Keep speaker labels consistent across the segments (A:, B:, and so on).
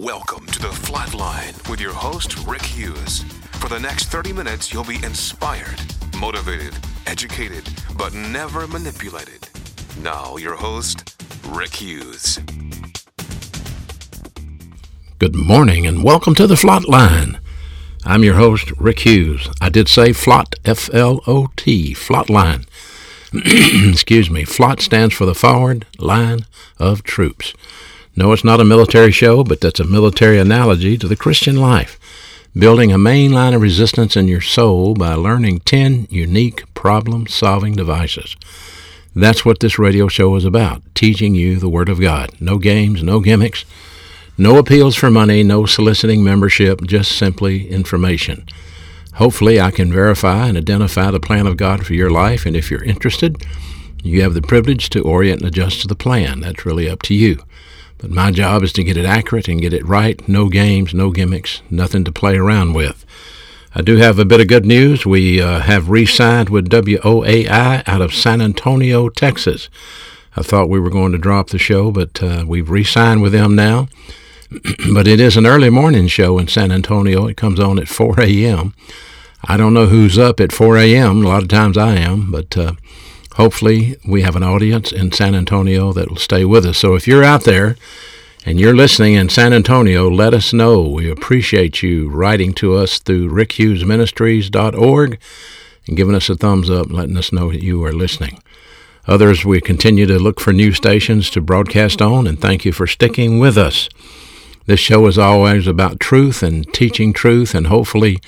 A: Welcome to the FLOT Line with your host, Rick Hughes. For the next 30 minutes, you'll be inspired, motivated, educated, but never manipulated. Now, your host, Rick Hughes.
B: Good morning and welcome to the FLOT Line. I'm your host, Rick Hughes. I did say Flot, F L O T, FLOT Line. Excuse me. FLOT stands for the Forward Line of Troops. No, it's not a military show, but that's a military analogy to the Christian life. Building a main line of resistance in your soul by learning 10 unique problem solving devices. That's what this radio show is about teaching you the Word of God. No games, no gimmicks, no appeals for money, no soliciting membership, just simply information. Hopefully, I can verify and identify the plan of God for your life, and if you're interested, you have the privilege to orient and adjust to the plan. That's really up to you. But my job is to get it accurate and get it right. No games, no gimmicks, nothing to play around with. I do have a bit of good news. We uh, have re signed with WOAI out of San Antonio, Texas. I thought we were going to drop the show, but uh, we've re signed with them now. but it is an early morning show in San Antonio. It comes on at 4 a.m. I don't know who's up at 4 a.m. A lot of times I am, but uh, hopefully we have an audience in San Antonio that will stay with us. So if you're out there and you're listening in San Antonio, let us know. We appreciate you writing to us through rickhughesministries.org and giving us a thumbs up, letting us know that you are listening. Others, we continue to look for new stations to broadcast on, and thank you for sticking with us. This show is always about truth and teaching truth, and hopefully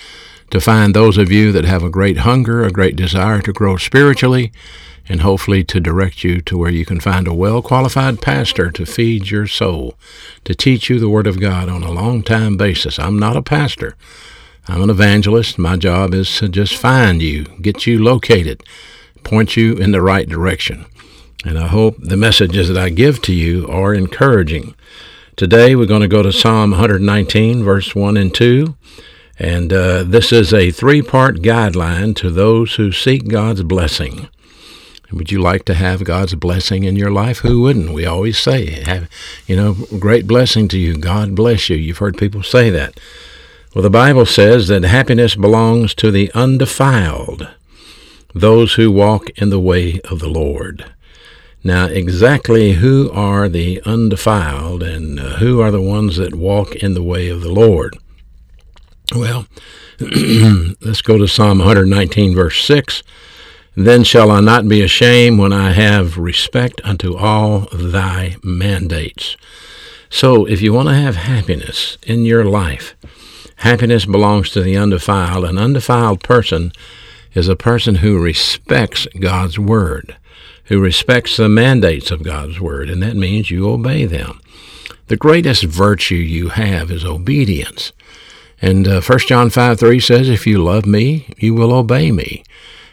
B: to find those of you that have a great hunger, a great desire to grow spiritually, and hopefully to direct you to where you can find a well qualified pastor to feed your soul, to teach you the Word of God on a long time basis. I'm not a pastor. I'm an evangelist. My job is to just find you, get you located, point you in the right direction. And I hope the messages that I give to you are encouraging. Today we're going to go to Psalm 119, verse 1 and 2. And uh, this is a three part guideline to those who seek God's blessing. Would you like to have God's blessing in your life? Who wouldn't? We always say, have, you know, great blessing to you. God bless you. You've heard people say that. Well, the Bible says that happiness belongs to the undefiled, those who walk in the way of the Lord. Now, exactly who are the undefiled and uh, who are the ones that walk in the way of the Lord? Well, let's go to Psalm 119, verse 6. Then shall I not be ashamed when I have respect unto all thy mandates. So, if you want to have happiness in your life, happiness belongs to the undefiled. An undefiled person is a person who respects God's word, who respects the mandates of God's word, and that means you obey them. The greatest virtue you have is obedience. And uh, 1 John 5 3 says, If you love me, you will obey me.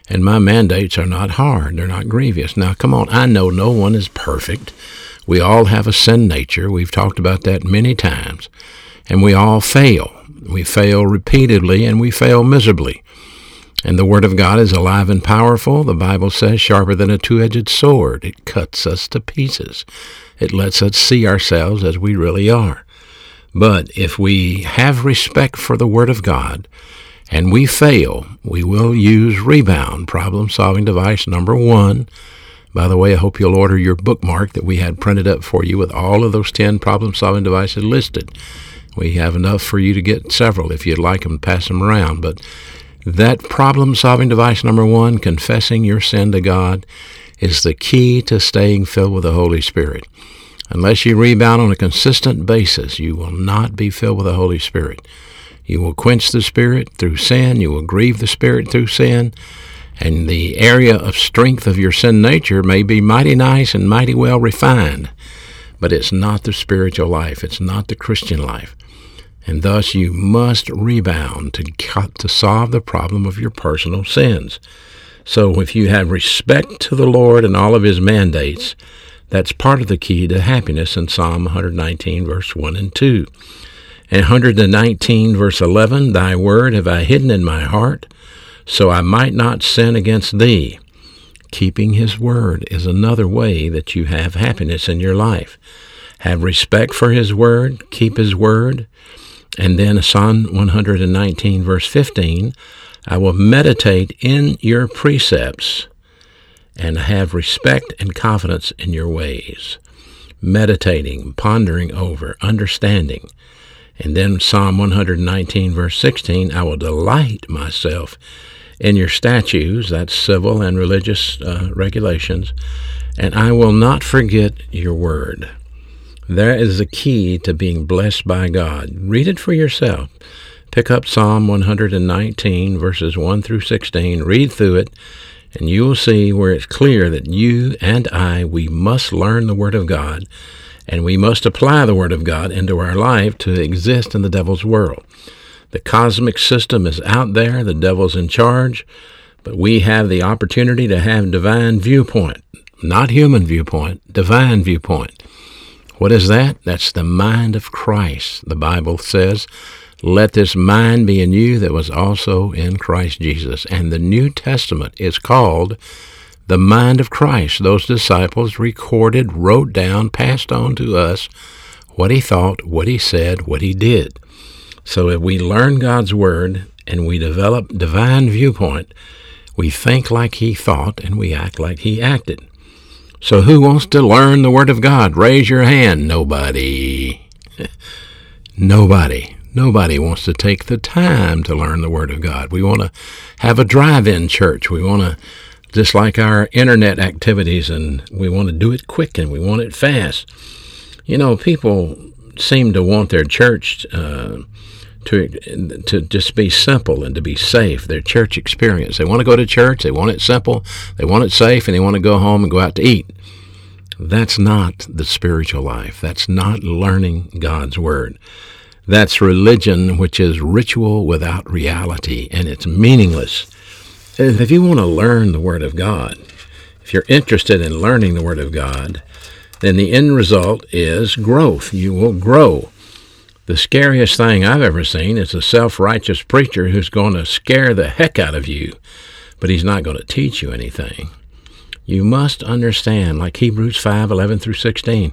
B: And my mandates are not hard, they're not grievous. Now, come on, I know no one is perfect. We all have a sin nature. We've talked about that many times. And we all fail. We fail repeatedly and we fail miserably. And the Word of God is alive and powerful. The Bible says, sharper than a two edged sword. It cuts us to pieces. It lets us see ourselves as we really are. But if we have respect for the Word of God and we fail, we will use Rebound, problem solving device number one. By the way, I hope you'll order your bookmark that we had printed up for you with all of those 10 problem solving devices listed. We have enough for you to get several if you'd like them, pass them around. But that problem solving device number one, confessing your sin to God, is the key to staying filled with the Holy Spirit. Unless you rebound on a consistent basis, you will not be filled with the Holy Spirit. You will quench the Spirit through sin. You will grieve the Spirit through sin. And the area of strength of your sin nature may be mighty nice and mighty well refined, but it's not the spiritual life. It's not the Christian life. And thus you must rebound to, to solve the problem of your personal sins. So if you have respect to the Lord and all of his mandates, that's part of the key to happiness in Psalm 119, verse 1 and 2. And 119, verse 11, Thy word have I hidden in my heart, so I might not sin against thee. Keeping his word is another way that you have happiness in your life. have respect for his word, keep his word. And then Psalm 119, verse 15, I will meditate in your precepts and have respect and confidence in your ways. Meditating, pondering over, understanding. And then Psalm 119, verse 16, I will delight myself in your statutes, that's civil and religious uh, regulations, and I will not forget your word. There is the key to being blessed by God. Read it for yourself. Pick up Psalm 119, verses 1 through 16, read through it, and you will see where it's clear that you and I, we must learn the Word of God, and we must apply the Word of God into our life to exist in the devil's world. The cosmic system is out there, the devil's in charge, but we have the opportunity to have divine viewpoint, not human viewpoint, divine viewpoint. What is that? That's the mind of Christ. The Bible says, Let this mind be in you that was also in Christ Jesus. And the New Testament is called the mind of Christ. Those disciples recorded, wrote down, passed on to us what he thought, what he said, what he did. So if we learn God's Word and we develop divine viewpoint, we think like he thought and we act like he acted. So who wants to learn the Word of God? Raise your hand. Nobody. Nobody. Nobody wants to take the time to learn the Word of God. We want to have a drive-in church. We want to, just like our internet activities, and we want to do it quick and we want it fast. You know, people seem to want their church uh, to to just be simple and to be safe. Their church experience. They want to go to church. They want it simple. They want it safe, and they want to go home and go out to eat. That's not the spiritual life. That's not learning God's word. That's religion, which is ritual without reality, and it's meaningless. If you want to learn the Word of God, if you're interested in learning the Word of God, then the end result is growth. You will grow. The scariest thing I've ever seen is a self righteous preacher who's going to scare the heck out of you, but he's not going to teach you anything. You must understand, like Hebrews 5 11 through 16,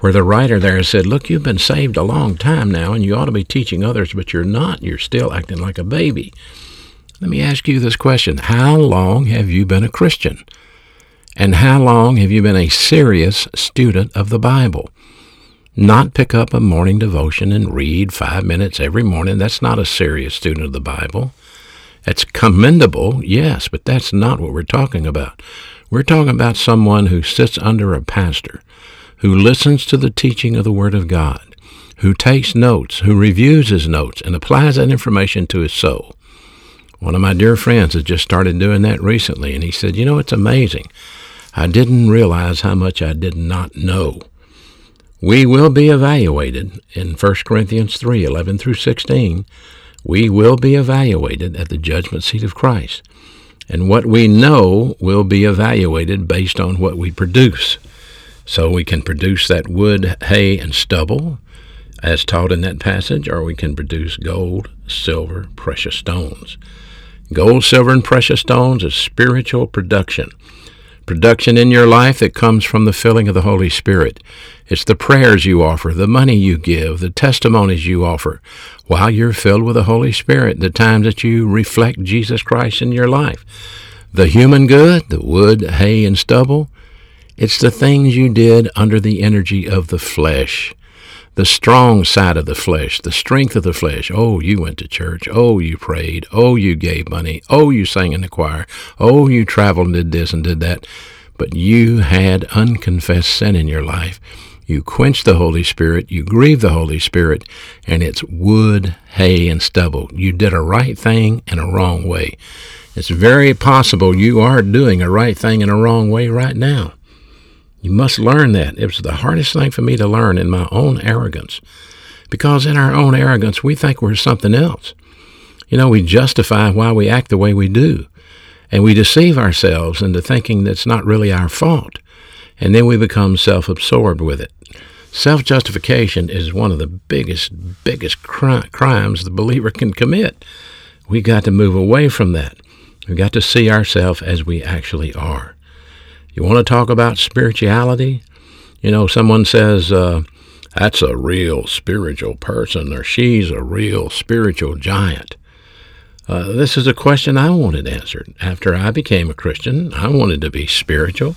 B: where the writer there said, Look, you've been saved a long time now, and you ought to be teaching others, but you're not. You're still acting like a baby. Let me ask you this question How long have you been a Christian? And how long have you been a serious student of the Bible? not pick up a morning devotion and read five minutes every morning. That's not a serious student of the Bible. It's commendable, yes, but that's not what we're talking about. We're talking about someone who sits under a pastor, who listens to the teaching of the Word of God, who takes notes, who reviews his notes, and applies that information to his soul. One of my dear friends has just started doing that recently, and he said, You know, it's amazing. I didn't realize how much I did not know. We will be evaluated in 1 Corinthians 3 11 through 16. We will be evaluated at the judgment seat of Christ. And what we know will be evaluated based on what we produce. So we can produce that wood, hay, and stubble, as taught in that passage, or we can produce gold, silver, precious stones. Gold, silver, and precious stones is spiritual production production in your life that comes from the filling of the Holy Spirit. It's the prayers you offer, the money you give, the testimonies you offer while you're filled with the Holy Spirit, the times that you reflect Jesus Christ in your life. The human good, the wood, hay, and stubble, it's the things you did under the energy of the flesh the strong side of the flesh, the strength of the flesh. Oh, you went to church. Oh, you prayed. Oh, you gave money. Oh, you sang in the choir. Oh, you traveled and did this and did that. But you had unconfessed sin in your life. You quenched the Holy Spirit. You grieved the Holy Spirit. And it's wood, hay, and stubble. You did a right thing in a wrong way. It's very possible you are doing a right thing in a wrong way right now. You must learn that. It was the hardest thing for me to learn in my own arrogance. Because in our own arrogance, we think we're something else. You know, we justify why we act the way we do. And we deceive ourselves into thinking that's not really our fault. And then we become self absorbed with it. Self justification is one of the biggest, biggest cri- crimes the believer can commit. We got to move away from that. We got to see ourselves as we actually are. You want to talk about spirituality? You know, someone says, uh, that's a real spiritual person or she's a real spiritual giant. Uh, this is a question I wanted answered. After I became a Christian, I wanted to be spiritual.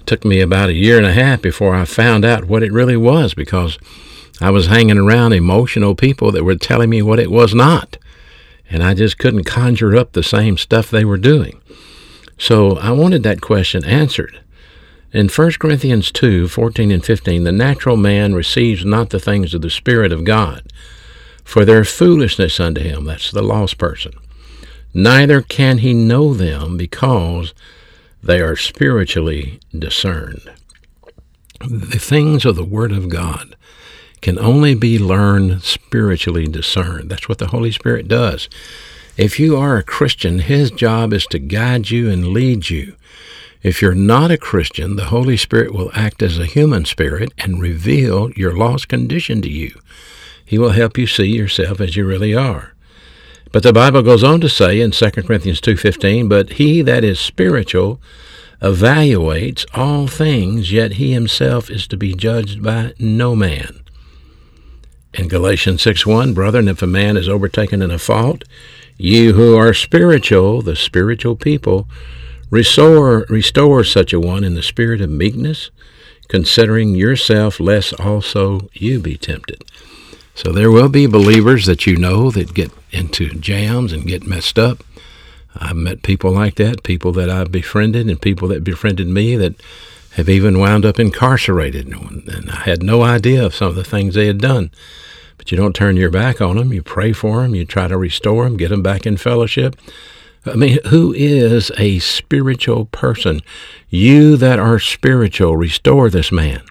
B: It took me about a year and a half before I found out what it really was because I was hanging around emotional people that were telling me what it was not. And I just couldn't conjure up the same stuff they were doing. So I wanted that question answered. In 1 Corinthians 2 14 and 15, the natural man receives not the things of the Spirit of God, for their foolishness unto him. That's the lost person. Neither can he know them because they are spiritually discerned. The things of the Word of God can only be learned spiritually discerned. That's what the Holy Spirit does. If you are a Christian, His job is to guide you and lead you. If you're not a Christian, the Holy Spirit will act as a human spirit and reveal your lost condition to you. He will help you see yourself as you really are. But the Bible goes on to say in 2 Corinthians 2:15, "But he that is spiritual evaluates all things, yet he himself is to be judged by no man." In Galatians 6:1, "Brethren, if a man is overtaken in a fault, you who are spiritual, the spiritual people, restore, restore such a one in the spirit of meekness, considering yourself, lest also you be tempted. So there will be believers that you know that get into jams and get messed up. I've met people like that, people that I've befriended, and people that befriended me that have even wound up incarcerated. And I had no idea of some of the things they had done. But you don't turn your back on them. You pray for them. You try to restore them, get them back in fellowship. I mean, who is a spiritual person? You that are spiritual, restore this man.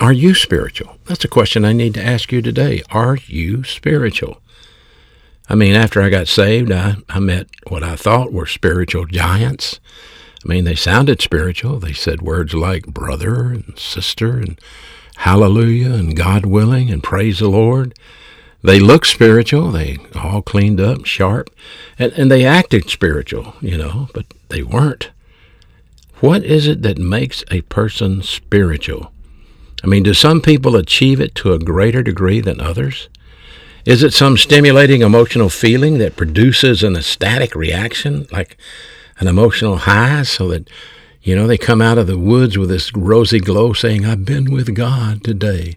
B: Are you spiritual? That's a question I need to ask you today. Are you spiritual? I mean, after I got saved, I, I met what I thought were spiritual giants. I mean, they sounded spiritual. They said words like brother and sister and hallelujah and God willing and praise the Lord. They looked spiritual. They all cleaned up, sharp, and, and they acted spiritual, you know, but they weren't. What is it that makes a person spiritual? I mean, do some people achieve it to a greater degree than others? Is it some stimulating emotional feeling that produces an ecstatic reaction, like an emotional high, so that you know, they come out of the woods with this rosy glow saying, I've been with God today.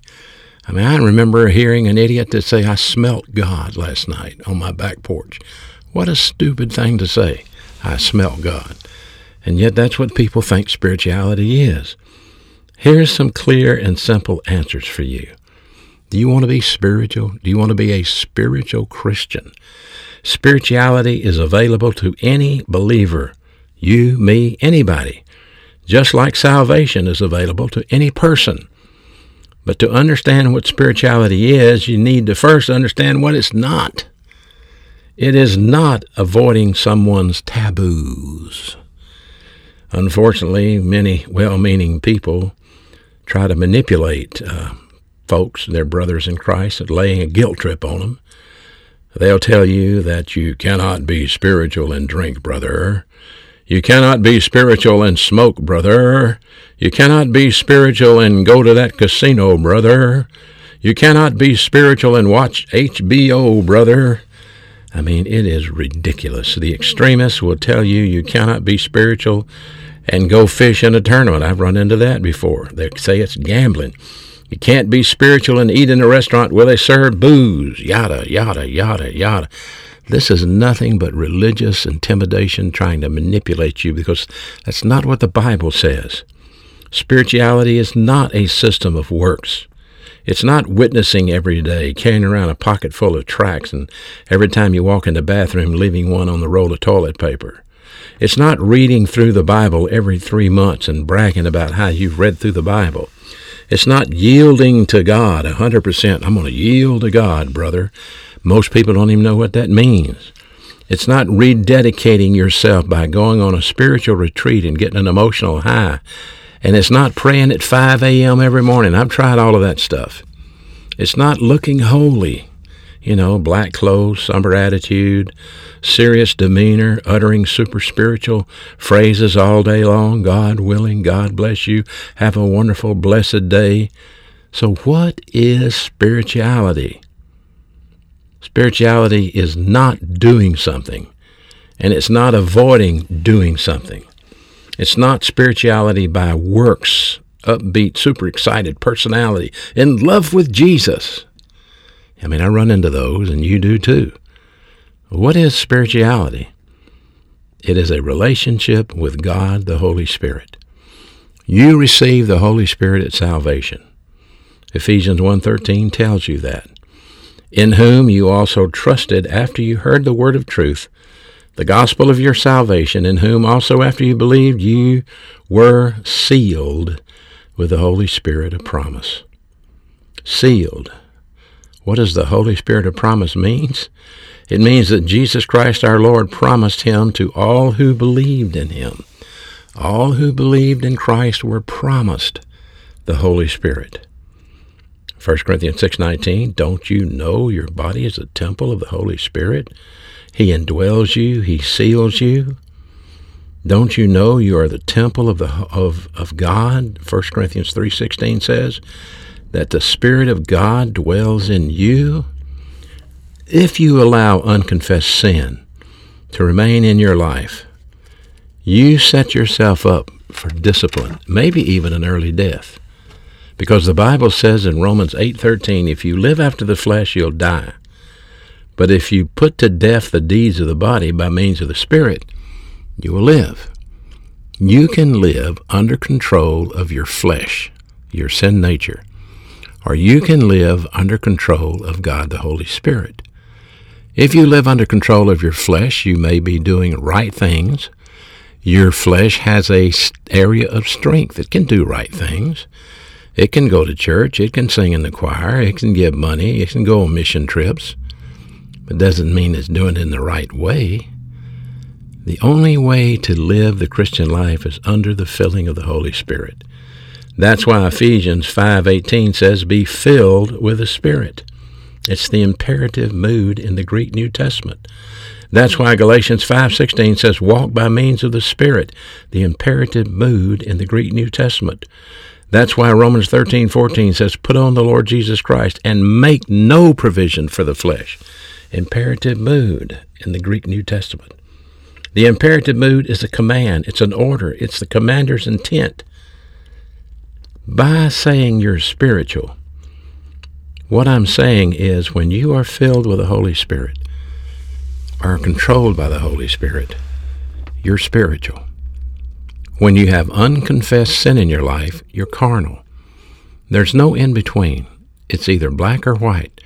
B: I mean, I remember hearing an idiot that say, I smelt God last night on my back porch. What a stupid thing to say. I smelt God. And yet that's what people think spirituality is. Here's some clear and simple answers for you. Do you want to be spiritual? Do you want to be a spiritual Christian? Spirituality is available to any believer. You, me, anybody just like salvation is available to any person. But to understand what spirituality is, you need to first understand what it's not. It is not avoiding someone's taboos. Unfortunately, many well meaning people try to manipulate uh, folks, their brothers in Christ, laying a guilt trip on them. They'll tell you that you cannot be spiritual and drink, brother. You cannot be spiritual and smoke, brother. You cannot be spiritual and go to that casino, brother. You cannot be spiritual and watch HBO, brother. I mean, it is ridiculous. The extremists will tell you you cannot be spiritual and go fish in a tournament. I've run into that before. They say it's gambling. You can't be spiritual and eat in a restaurant where they serve booze. Yada, yada, yada, yada. This is nothing but religious intimidation trying to manipulate you because that's not what the Bible says. Spirituality is not a system of works. It's not witnessing every day, carrying around a pocket full of tracts, and every time you walk in the bathroom, leaving one on the roll of toilet paper. It's not reading through the Bible every three months and bragging about how you've read through the Bible. It's not yielding to God a 100%. I'm going to yield to God, brother. Most people don't even know what that means. It's not rededicating yourself by going on a spiritual retreat and getting an emotional high. And it's not praying at 5 a.m. every morning. I've tried all of that stuff. It's not looking holy. You know, black clothes, somber attitude, serious demeanor, uttering super spiritual phrases all day long. God willing, God bless you. Have a wonderful, blessed day. So, what is spirituality? Spirituality is not doing something, and it's not avoiding doing something. It's not spirituality by works, upbeat, super excited personality, in love with Jesus. I mean, I run into those, and you do too. What is spirituality? It is a relationship with God the Holy Spirit. You receive the Holy Spirit at salvation. Ephesians 1:13 tells you that. In whom you also trusted after you heard the word of truth, the gospel of your salvation, in whom also after you believed you were sealed with the Holy Spirit of promise. Sealed. What does the Holy Spirit of promise means? It means that Jesus Christ our Lord promised him to all who believed in him. All who believed in Christ were promised the Holy Spirit. 1 Corinthians 6:19 Don't you know your body is a temple of the Holy Spirit? He indwells you, he seals you. Don't you know you are the temple of the of of God? 1 Corinthians 3:16 says that the spirit of God dwells in you. If you allow unconfessed sin to remain in your life, you set yourself up for discipline, maybe even an early death. Because the Bible says in Romans 8:13, if you live after the flesh, you'll die. But if you put to death the deeds of the body by means of the Spirit, you will live. You can live under control of your flesh, your sin nature, or you can live under control of God the Holy Spirit. If you live under control of your flesh, you may be doing right things. Your flesh has a area of strength. that can do right things. It can go to church. It can sing in the choir. It can give money. It can go on mission trips. But doesn't mean it's doing it in the right way. The only way to live the Christian life is under the filling of the Holy Spirit. That's why Ephesians 5:18 says be filled with the Spirit. It's the imperative mood in the Greek New Testament. That's why Galatians 5:16 says walk by means of the Spirit, the imperative mood in the Greek New Testament. That's why Romans 13:14 says put on the Lord Jesus Christ and make no provision for the flesh. Imperative mood in the Greek New Testament. The imperative mood is a command, it's an order, it's the commander's intent by saying you're spiritual, what I'm saying is when you are filled with the Holy Spirit, are controlled by the Holy Spirit, you're spiritual. When you have unconfessed sin in your life, you're carnal. There's no in between. It's either black or white.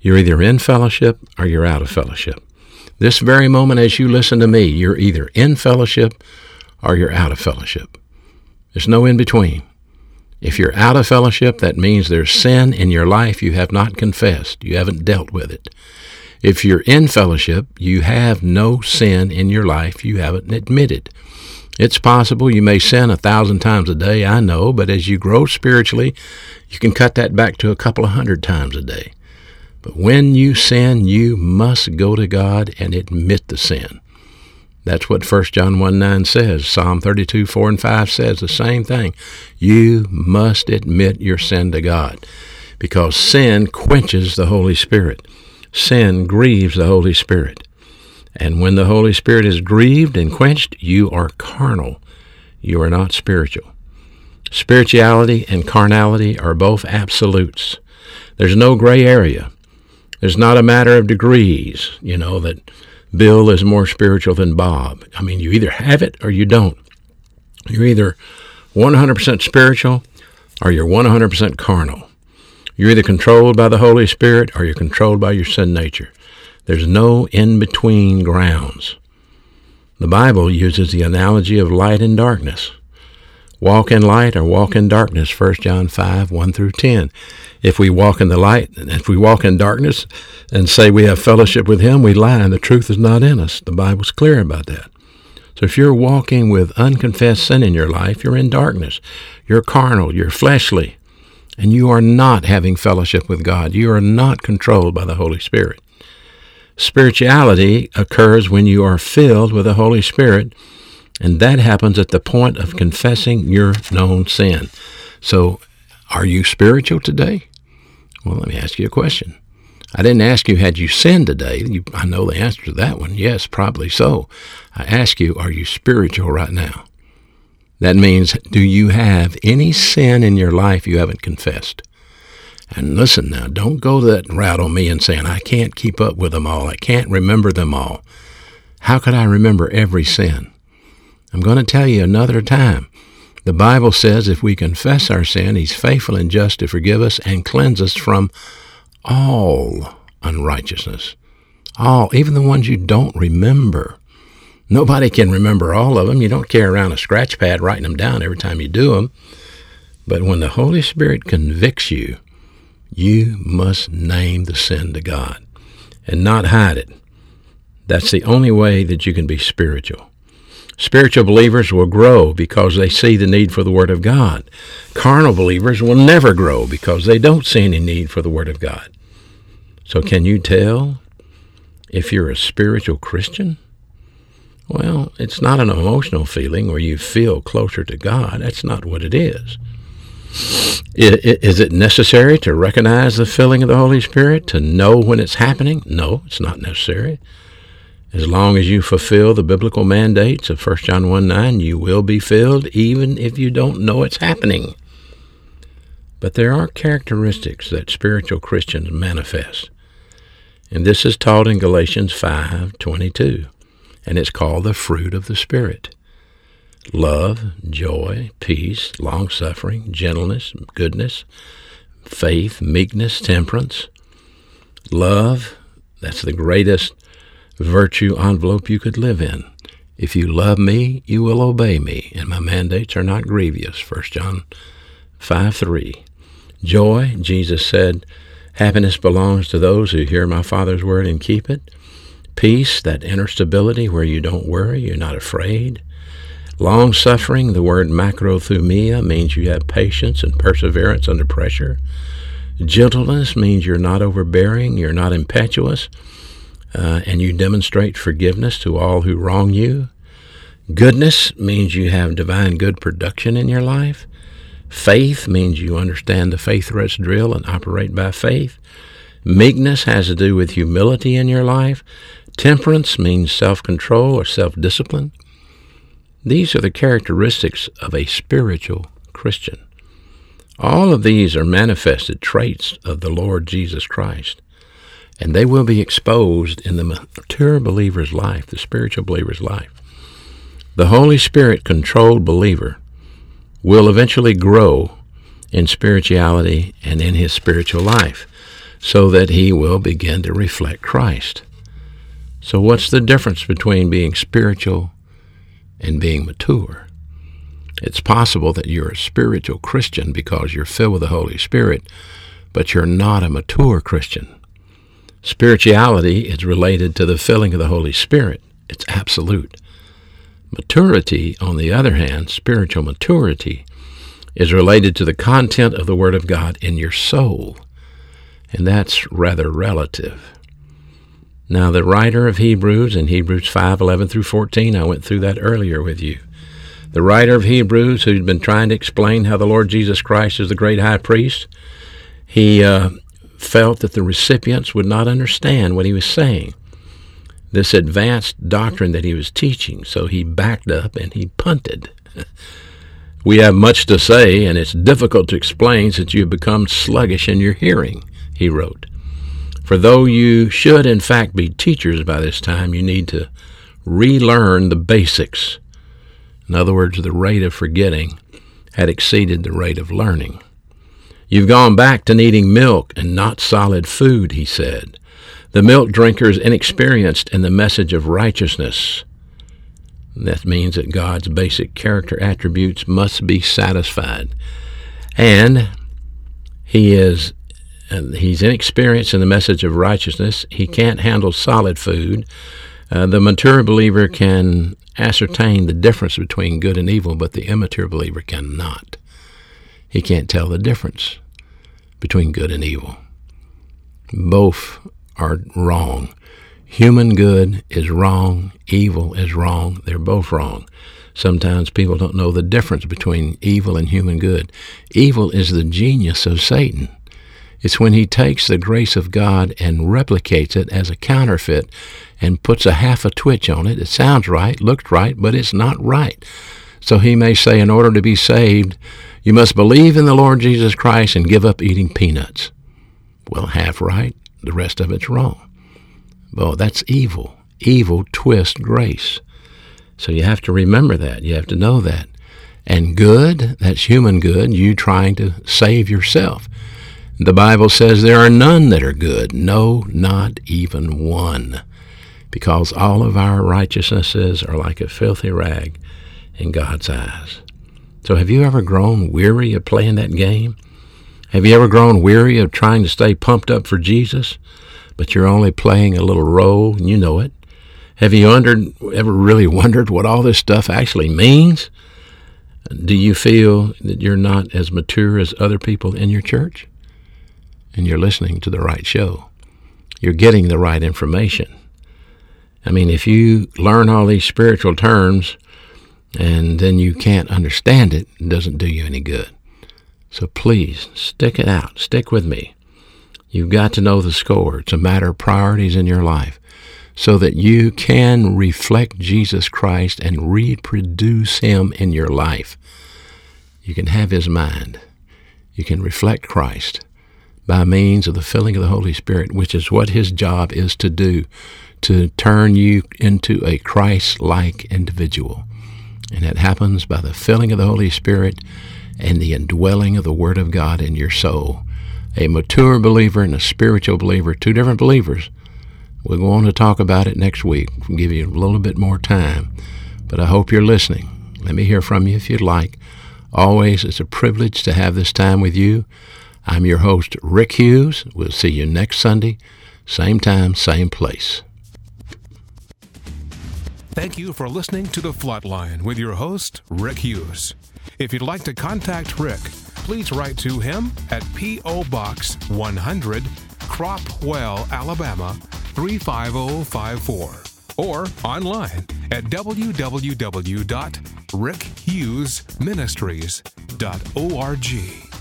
B: You're either in fellowship or you're out of fellowship. This very moment, as you listen to me, you're either in fellowship or you're out of fellowship. There's no in between. If you're out of fellowship, that means there's sin in your life you have not confessed. You haven't dealt with it. If you're in fellowship, you have no sin in your life you haven't admitted. It's possible you may sin a thousand times a day, I know, but as you grow spiritually, you can cut that back to a couple of hundred times a day. But when you sin, you must go to God and admit the sin. That's what 1 John 1 9 says. Psalm 32 4 and 5 says the same thing. You must admit your sin to God because sin quenches the Holy Spirit. Sin grieves the Holy Spirit. And when the Holy Spirit is grieved and quenched, you are carnal. You are not spiritual. Spirituality and carnality are both absolutes. There's no gray area. There's not a matter of degrees, you know, that Bill is more spiritual than Bob. I mean, you either have it or you don't. You're either 100% spiritual or you're 100% carnal. You're either controlled by the Holy Spirit or you're controlled by your sin nature. There's no in between grounds. The Bible uses the analogy of light and darkness. Walk in light or walk in darkness, 1 John 5, 1 through 10. If we walk in the light, and if we walk in darkness and say we have fellowship with Him, we lie and the truth is not in us. The Bible's clear about that. So if you're walking with unconfessed sin in your life, you're in darkness. You're carnal, you're fleshly, and you are not having fellowship with God. You are not controlled by the Holy Spirit. Spirituality occurs when you are filled with the Holy Spirit and that happens at the point of confessing your known sin. So, Are you spiritual today? Well, let me ask you a question. I didn't ask you, had you sinned today? You, I know the answer to that one. Yes, probably so. I ask you, are you spiritual right now? That means, do you have any sin in your life you haven't confessed? And listen now, don't go that route on me and saying, I can't keep up with them all. I can't remember them all. How could I remember every sin? I'm going to tell you another time. The Bible says if we confess our sin, He's faithful and just to forgive us and cleanse us from all unrighteousness. All, even the ones you don't remember. Nobody can remember all of them. You don't carry around a scratch pad writing them down every time you do them. But when the Holy Spirit convicts you, you must name the sin to God and not hide it. That's the only way that you can be spiritual. Spiritual believers will grow because they see the need for the Word of God. Carnal believers will never grow because they don't see any need for the Word of God. So, can you tell if you're a spiritual Christian? Well, it's not an emotional feeling where you feel closer to God. That's not what it is. Is it necessary to recognize the filling of the Holy Spirit, to know when it's happening? No, it's not necessary. As long as you fulfill the biblical mandates of 1 John 1 9, you will be filled even if you don't know it's happening. But there are characteristics that spiritual Christians manifest. And this is taught in Galatians 5:22, and it's called the fruit of the spirit. Love, joy, peace, long-suffering, gentleness, goodness, faith, meekness, temperance. Love, that's the greatest virtue envelope you could live in. If you love me, you will obey me, and my mandates are not grievous. 1 John 5 3. Joy, Jesus said, happiness belongs to those who hear my Father's word and keep it. Peace, that inner stability where you don't worry, you're not afraid. Long suffering, the word macrothumia means you have patience and perseverance under pressure. Gentleness means you're not overbearing, you're not impetuous, uh, and you demonstrate forgiveness to all who wrong you. Goodness means you have divine good production in your life. Faith means you understand the faith rest drill and operate by faith. Meekness has to do with humility in your life. Temperance means self control or self discipline. These are the characteristics of a spiritual Christian. All of these are manifested traits of the Lord Jesus Christ and they will be exposed in the mature believer's life, the spiritual believer's life. The Holy Spirit controlled believer will eventually grow in spirituality and in his spiritual life so that he will begin to reflect Christ. So, what's the difference between being spiritual and being mature? It's possible that you're a spiritual Christian because you're filled with the Holy Spirit, but you're not a mature Christian. Spirituality is related to the filling of the Holy Spirit. It's absolute. Maturity, on the other hand, spiritual maturity, is related to the content of the Word of God in your soul. And that's rather relative. Now, the writer of Hebrews in Hebrews 5 11 through 14, I went through that earlier with you. The writer of Hebrews, who'd been trying to explain how the Lord Jesus Christ is the great high priest, he uh, felt that the recipients would not understand what he was saying, this advanced doctrine that he was teaching, so he backed up and he punted. we have much to say, and it's difficult to explain since you have become sluggish in your hearing, he wrote. For though you should in fact be teachers by this time, you need to relearn the basics. In other words, the rate of forgetting had exceeded the rate of learning. You've gone back to needing milk and not solid food, he said. The milk drinker is inexperienced in the message of righteousness. That means that God's basic character attributes must be satisfied. And he is he's inexperienced in the message of righteousness. He can't handle solid food. Uh, the mature believer can ascertain the difference between good and evil, but the immature believer cannot. He can't tell the difference between good and evil. Both are wrong. Human good is wrong, evil is wrong. They're both wrong. Sometimes people don't know the difference between evil and human good. Evil is the genius of Satan. It's when he takes the grace of God and replicates it as a counterfeit and puts a half a twitch on it. It sounds right, looked right, but it's not right. So he may say, in order to be saved, you must believe in the Lord Jesus Christ and give up eating peanuts. Well, half right, the rest of it's wrong. Well, that's evil. Evil twist grace. So you have to remember that. You have to know that. And good, that's human good, you trying to save yourself. The Bible says there are none that are good, no, not even one, because all of our righteousnesses are like a filthy rag in God's eyes. So have you ever grown weary of playing that game? Have you ever grown weary of trying to stay pumped up for Jesus, but you're only playing a little role and you know it? Have you ever really wondered what all this stuff actually means? Do you feel that you're not as mature as other people in your church? And you're listening to the right show. You're getting the right information. I mean, if you learn all these spiritual terms and then you can't understand it, it doesn't do you any good. So please stick it out. Stick with me. You've got to know the score. It's a matter of priorities in your life so that you can reflect Jesus Christ and reproduce Him in your life. You can have His mind. You can reflect Christ by means of the filling of the Holy Spirit, which is what His job is to do, to turn you into a Christ like individual. And it happens by the filling of the Holy Spirit and the indwelling of the Word of God in your soul. A mature believer and a spiritual believer, two different believers, we're going to talk about it next week. We'll give you a little bit more time. But I hope you're listening. Let me hear from you if you'd like. Always, it's a privilege to have this time with you. I'm your host, Rick Hughes. We'll see you next Sunday, same time, same place.
A: Thank you for listening to The FLOT Line with your host, Rick Hughes. If you'd like to contact Rick, please write to him at P.O. Box 100, Cropwell, Alabama 35054 or online at www.rickhughesministries.org.